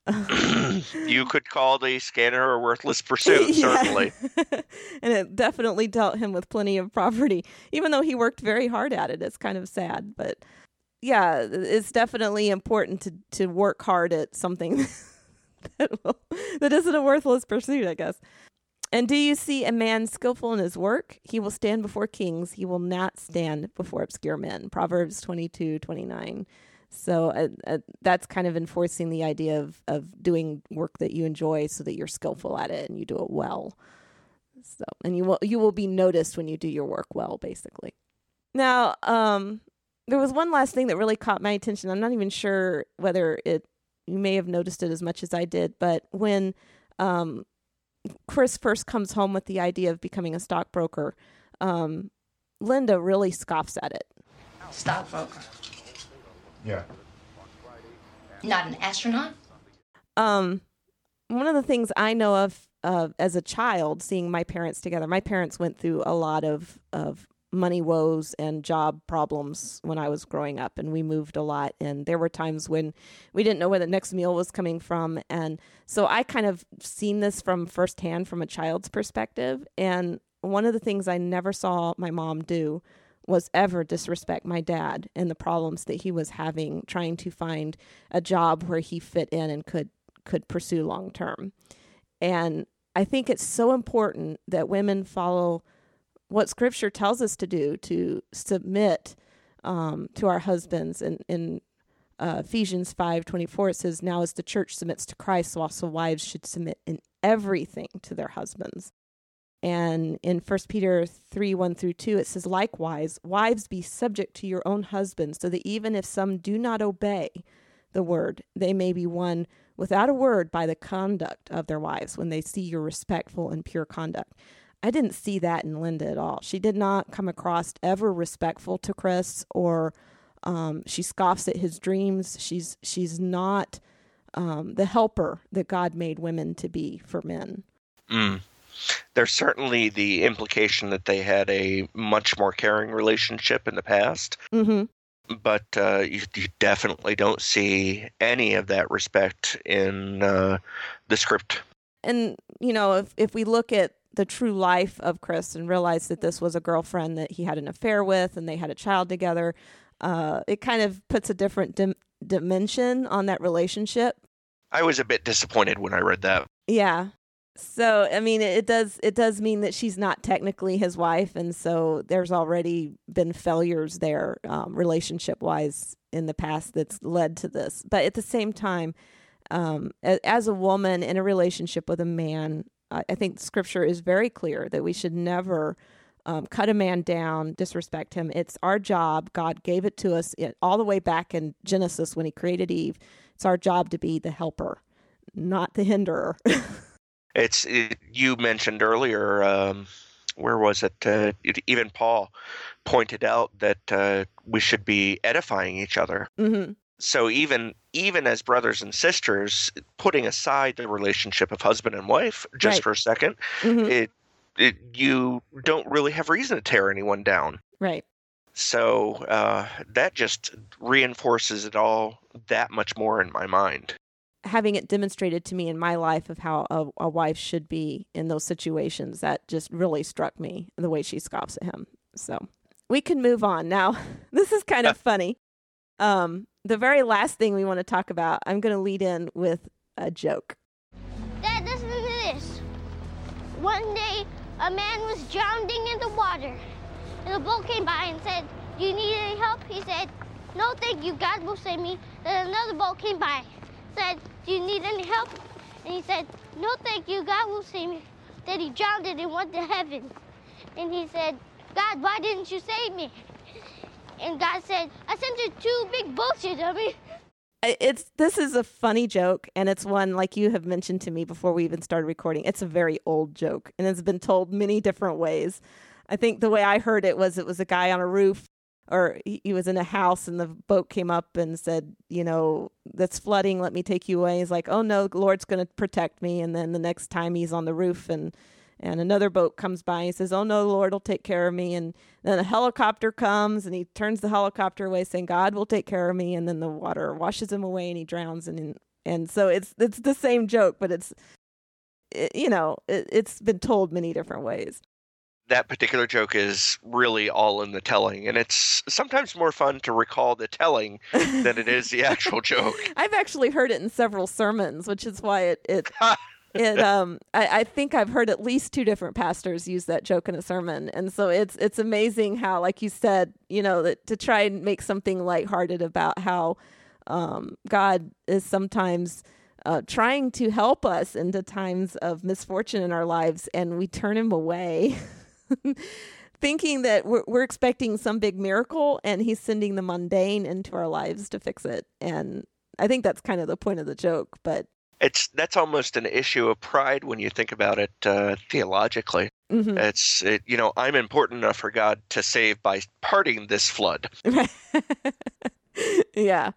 you could call the scanner a worthless pursuit, certainly. and it definitely dealt him with plenty of property, even though he worked very hard at it. It's kind of sad, but yeah, it's definitely important to to work hard at something that will, that isn't a worthless pursuit, I guess. And do you see a man skillful in his work? He will stand before kings. He will not stand before obscure men. Proverbs 22, 29. So uh, uh, that's kind of enforcing the idea of, of doing work that you enjoy so that you're skillful at it and you do it well. So, and you will, you will be noticed when you do your work well, basically. Now, um, there was one last thing that really caught my attention. I'm not even sure whether it, you may have noticed it as much as I did, but when, um, Chris first comes home with the idea of becoming a stockbroker, um, Linda really scoffs at it. Stockbroker. Yeah. Not an astronaut? Um, one of the things I know of uh, as a child, seeing my parents together, my parents went through a lot of, of money woes and job problems when I was growing up, and we moved a lot. And there were times when we didn't know where the next meal was coming from, and so I kind of seen this from firsthand from a child's perspective. And one of the things I never saw my mom do was ever disrespect my dad and the problems that he was having trying to find a job where he fit in and could could pursue long term. And I think it's so important that women follow what scripture tells us to do to submit um, to our husbands and in uh, Ephesians 5:24 it says now as the church submits to Christ so also wives should submit in everything to their husbands. And in 1 Peter 3 1 through 2, it says, Likewise, wives be subject to your own husbands, so that even if some do not obey the word, they may be won without a word by the conduct of their wives when they see your respectful and pure conduct. I didn't see that in Linda at all. She did not come across ever respectful to Chris or um, she scoffs at his dreams. She's she's not um, the helper that God made women to be for men. Mm. There's certainly the implication that they had a much more caring relationship in the past. Mm-hmm. But uh, you, you, definitely don't see any of that respect in uh, the script. And, you know, if, if we look at the true life of Chris and realize that this was a girlfriend that he had an affair with and they had a child together, uh, it kind of puts a different dim- dimension on that relationship. I was a bit disappointed when I read that. Yeah. So I mean, it does it does mean that she's not technically his wife, and so there's already been failures there, um, relationship wise, in the past that's led to this. But at the same time, um, as a woman in a relationship with a man, I think Scripture is very clear that we should never um, cut a man down, disrespect him. It's our job. God gave it to us all the way back in Genesis when He created Eve. It's our job to be the helper, not the hinderer. it's it, you mentioned earlier. Um, where was it? Uh, it? Even Paul pointed out that uh, we should be edifying each other. Mm-hmm. So even even as brothers and sisters, putting aside the relationship of husband and wife just Right. for a 2nd Mhm. it, it you don't really have reason to tear anyone down. Right. So uh, that just reinforces it all that much more in my mind. having it demonstrated to me in my life of how a, a wife should be in those situations that just really struck me the way she scoffs at him so we can move on now this is kind of funny um the very last thing we want to talk about i'm going to lead in with a joke Dad, listen to this. One day, a man was drowning in the water, and a boat came by and said, "Do you need any help?" He said, "No, thank you. God will save me." Then another boat came by, said, "Do you need any help?" And he said, "No, thank you. God will save me." Then he drowned and went to heaven, and he said, "God, why didn't you save me?" And God said, "I sent you two big you dummy." It's this is a funny joke and it's one like you have mentioned to me before we even started recording it's a very old joke and it's been told many different ways. I think the way i heard it was it was a guy on a roof or he, was in a house and the boat came up and said you know that's flooding let me take you away. He's like oh no lord's going to protect me. And then the next time he's on the roof and and another boat comes by and he says oh no the lord will take care of me and then a helicopter comes and he turns the helicopter away saying god will take care of me and then the water washes him away and he drowns and and so it's it's the same joke, but it's it, you know it, it's been told many different ways. That particular joke is really all in the telling, and it's sometimes more fun to recall the telling than it is the actual joke. I've actually heard it in several sermons, which is why it it it um I, I think I've heard at least two different pastors use that joke in a sermon. And so it's it's amazing how, like you said, you know, that to try and make something lighthearted about how um God is sometimes uh, trying to help us into times of misfortune in our lives and we turn him away. Thinking that we're, we're expecting some big miracle and he's sending the mundane into our lives to fix it. And I think that's kind of the point of the joke. But it's that's almost an issue of pride when you think about it uh, theologically. Mhm. It's it, you know I'm important enough for God to save by parting this flood yeah.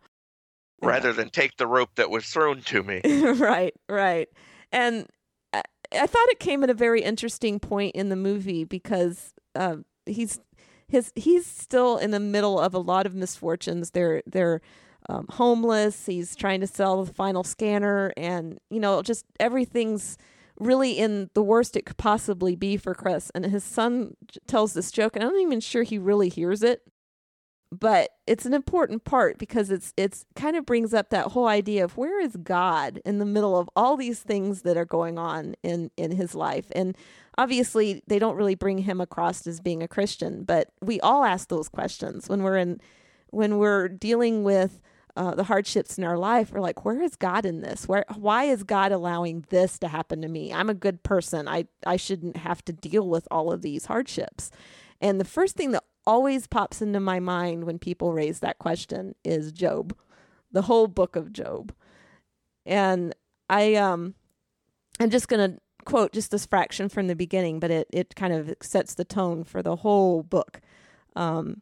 rather than take the rope that was thrown to me. right, right. And I, I thought it came at a very interesting point in the movie because uh, he's his he's still in the middle of a lot of misfortunes. They're they're um, homeless. He's trying to sell the final scanner, and you know, just everything's really in the worst it could possibly be for Chris. And his son tells this joke, and I'm not even sure he really hears it but it's an important part because it's it's kind of brings up that whole idea of where is God in the middle of all these things that are going on in in his life and obviously they don't really bring him across as being a Christian but we all ask those questions when we're in when we're dealing with uh, the hardships in our life we're like where is God in this where why is God allowing this to happen to me I'm a good person I I shouldn't have to deal with all of these hardships and the first thing that always pops into my mind when people raise that question is Job, the whole book of Job. And I um I'm just going to quote just this fraction from the beginning, but it it kind of sets the tone for the whole book. Um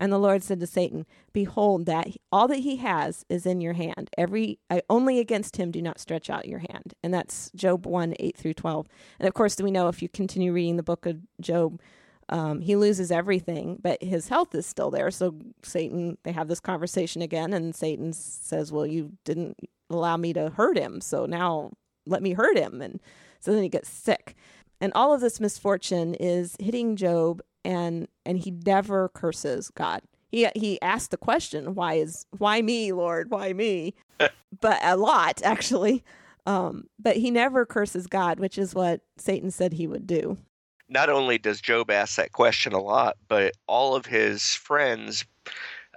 And the Lord said to Satan, Behold, that all that he has is in your hand. Every I, only against him do not stretch out your hand. And that's Job one eight through twelve. And of course, we know if you continue reading the book of Job, um, he loses everything, but his health is still there. So Satan, they have this conversation again, and Satan says, "Well, you didn't allow me to hurt him, so now let me hurt him." And so then he gets sick, and all of this misfortune is hitting Job, and and he never curses God. He he asked the question, "Why is why me, Lord? Why me?" but a lot actually. Um, but he never curses God, which is what Satan said he would do. Not only does Job ask that question a lot, but all of his friends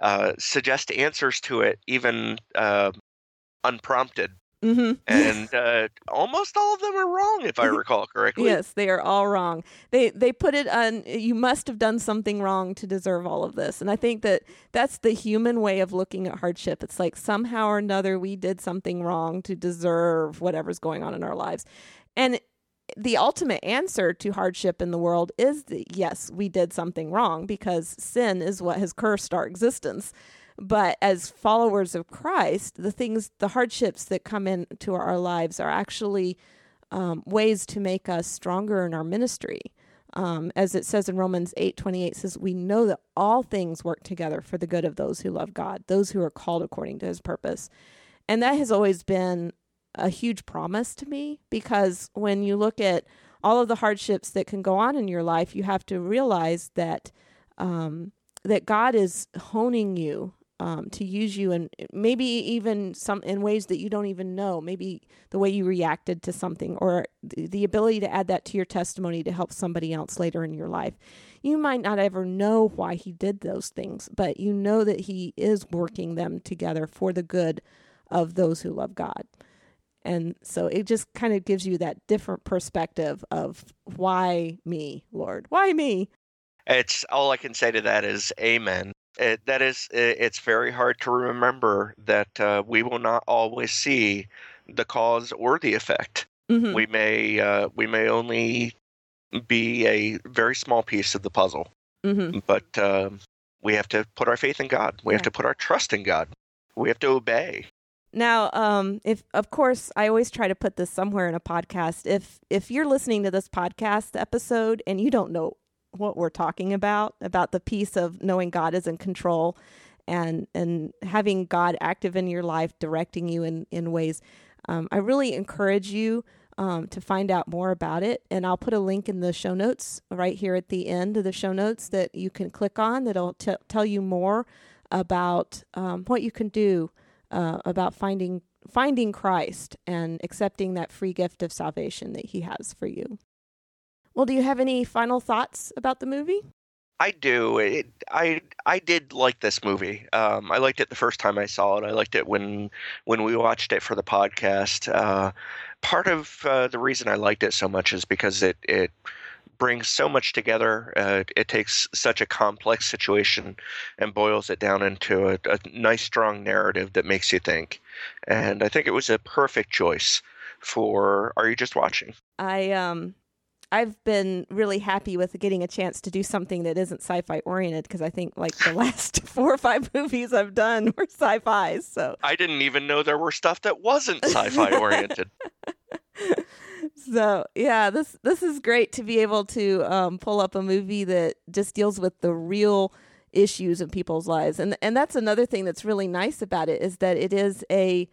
uh, suggest answers to it, even uh, unprompted. Mm-hmm. And uh, almost all of them are wrong, if I recall correctly. Yes, they are all wrong. They they put it on you must have done something wrong to deserve all of this. And I think that that's the human way of looking at hardship. It's like somehow or another we did something wrong to deserve whatever's going on in our lives. And the ultimate answer to hardship in the world is that yes, we did something wrong because sin is what has cursed our existence. But as followers of Christ, the things, the hardships that come into our lives are actually um, ways to make us stronger in our ministry. Um, as it says in Romans eight twenty eight, says, "We know that all things work together for the good of those who love God, those who are called according to His purpose." And that has always been a huge promise to me because when you look at all of the hardships that can go on in your life, you have to realize that um, that God is honing you um, to use you, and maybe even some in ways that you don't even know. Maybe the way you reacted to something, or the, the ability to add that to your testimony to help somebody else later in your life. You might not ever know why He did those things, but you know that He is working them together for the good of those who love God. And so it just kind of gives you that different perspective of why me, Lord? Why me? It's all I can say to that is amen. It, that is, it, it's very hard to remember that uh, we will not always see the cause or the effect. Mhm. We may uh, we may only be a very small piece of the puzzle. hmm But um, we have to put our faith in God. We have to put our trust in God. We have to obey. Now, um, if of course, I always try to put this somewhere in a podcast. If if you're listening to this podcast episode and you don't know what we're talking about, about the piece of knowing God is in control, and and having God active in your life, directing you in in ways, um, I really encourage you. Um, to find out more about it, and I'll put a link in the show notes right here at the end of the show notes that you can click on. That'll t- tell you more about um, what you can do uh, about finding finding Christ and accepting that free gift of salvation that He has for you. Well, do you have any final thoughts about the movie? I do. It, I I did like this movie. Um, I liked it the first time I saw it. I liked it when when we watched it for the podcast. Uh, part of uh, the reason I liked it so much is because it it brings so much together. Uh, it takes such a complex situation and boils it down into a, a nice, strong narrative that makes you think. And I think it was a perfect choice for Are You Just Watching? I um I've been really happy with getting a chance to do something that isn't sci-fi oriented because I think like the last four or five movies I've done were sci-fi. So I didn't even know there were stuff that wasn't sci fi oriented. so yeah, this this is great to be able to um, pull up a movie that just deals with the real issues in people's lives, and and that's another thing that's really nice about it is that it is a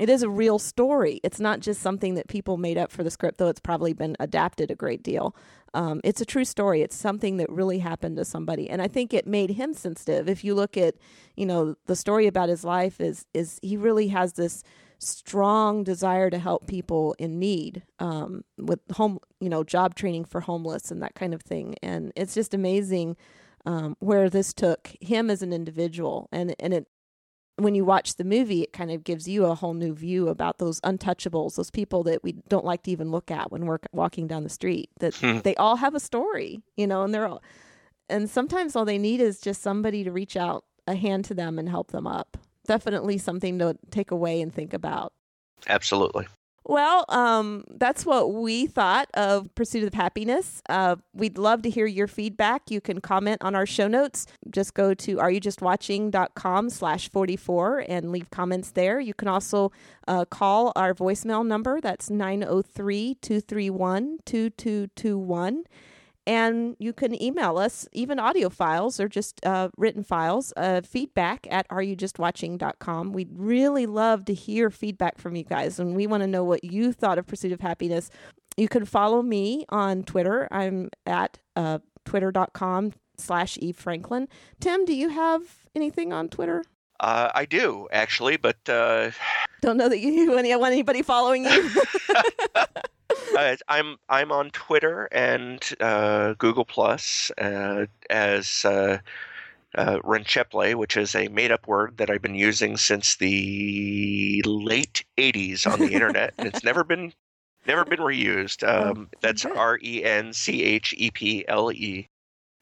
it is a real story. It's not just something that people made up for the script, though it's probably been adapted a great deal. Um, it's a true story. It's something that really happened to somebody, and I think it made him sensitive. If you look at, you know, the story about his life is is he really has this strong desire to help people in need um, with home, you know, job training for homeless and that kind of thing. And it's just amazing um, where this took him as an individual, and and it when you watch the movie, it kind of gives you a whole new view about those untouchables, those people that we don't like to even look at when we're walking down the street. That Hmm. they all have a story, you know, and they're all, and sometimes all they need is just somebody to reach out a hand to them and help them up. Definitely something to take away and think about. Absolutely. Well, um, that's what we thought of Pursuit of Happiness. Uh, we'd love to hear your feedback. You can comment on our show notes. Just go to areyoujustwatching.com slash 44 and leave comments there. You can also uh, call our voicemail number. That's 903-231-2221. And you can email us, even audio files or just uh, written files, uh, feedback at areyoujustwatching.com. We'd really love to hear feedback from you guys, and we want to know what you thought of Pursuit of Happiness. You can follow me on Twitter. I'm at uh, twitter.com slash Eve Franklin. Tim, do you have anything on Twitter? Uh, I do, actually, but uh, Don't know that you want anybody following you. uh, I'm I'm on Twitter and uh, Google Plus uh, as uh, uh, Rencheple, which is a made-up word that I've been using since the late '80s on the internet, and it's never been never been reused. Um, that's. R E N C H E P L E,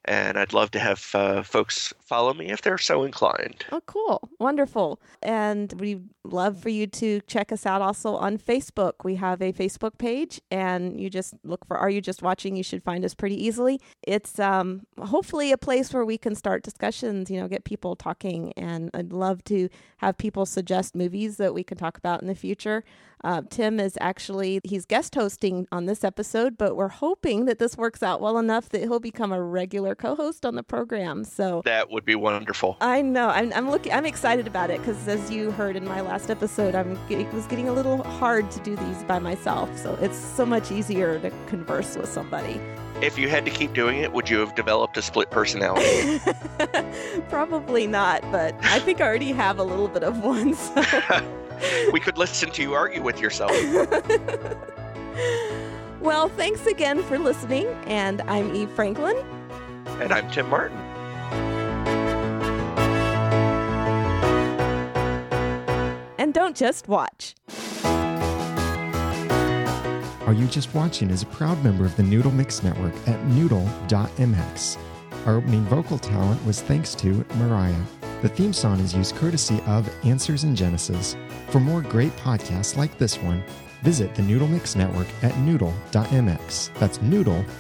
and I'd love to have uh, folks follow me if they're so inclined. Oh, cool. Wonderful. And we'd love for you to check us out also on Facebook. We have a Facebook page, and you just look for Are You Just Watching? You should find us pretty easily. It's um, hopefully a place where we can start discussions, you know, get people talking. And I'd love to have people suggest movies that we can talk about in the future. Uh, Tim is actually, he's guest hosting on this episode, but we're hoping that this works out well enough that he'll become a regular co host on the program. So That would be wonderful. I know. I'm, I'm looking. I'm excited about it because, as you heard in my last episode, I'm it was getting a little hard to do these by myself. So it's so much easier to converse with somebody. If you had to keep doing it, would you have developed a split personality? Probably not, but I think I already have a little bit of one. So. we could listen to you argue with yourself. well, thanks again for listening, and I'm Eve Franklin. And I'm Tim Martin. And don't just watch. Are You Just Watching is a proud member of the Noodle Mix Network at noodle.mx. Our opening vocal talent was thanks to Mariah. The theme song is used courtesy of Answers in Genesis. For more great podcasts like this one, Visit the Noodle Mix Network at noodle.mx. That's noodle.mx.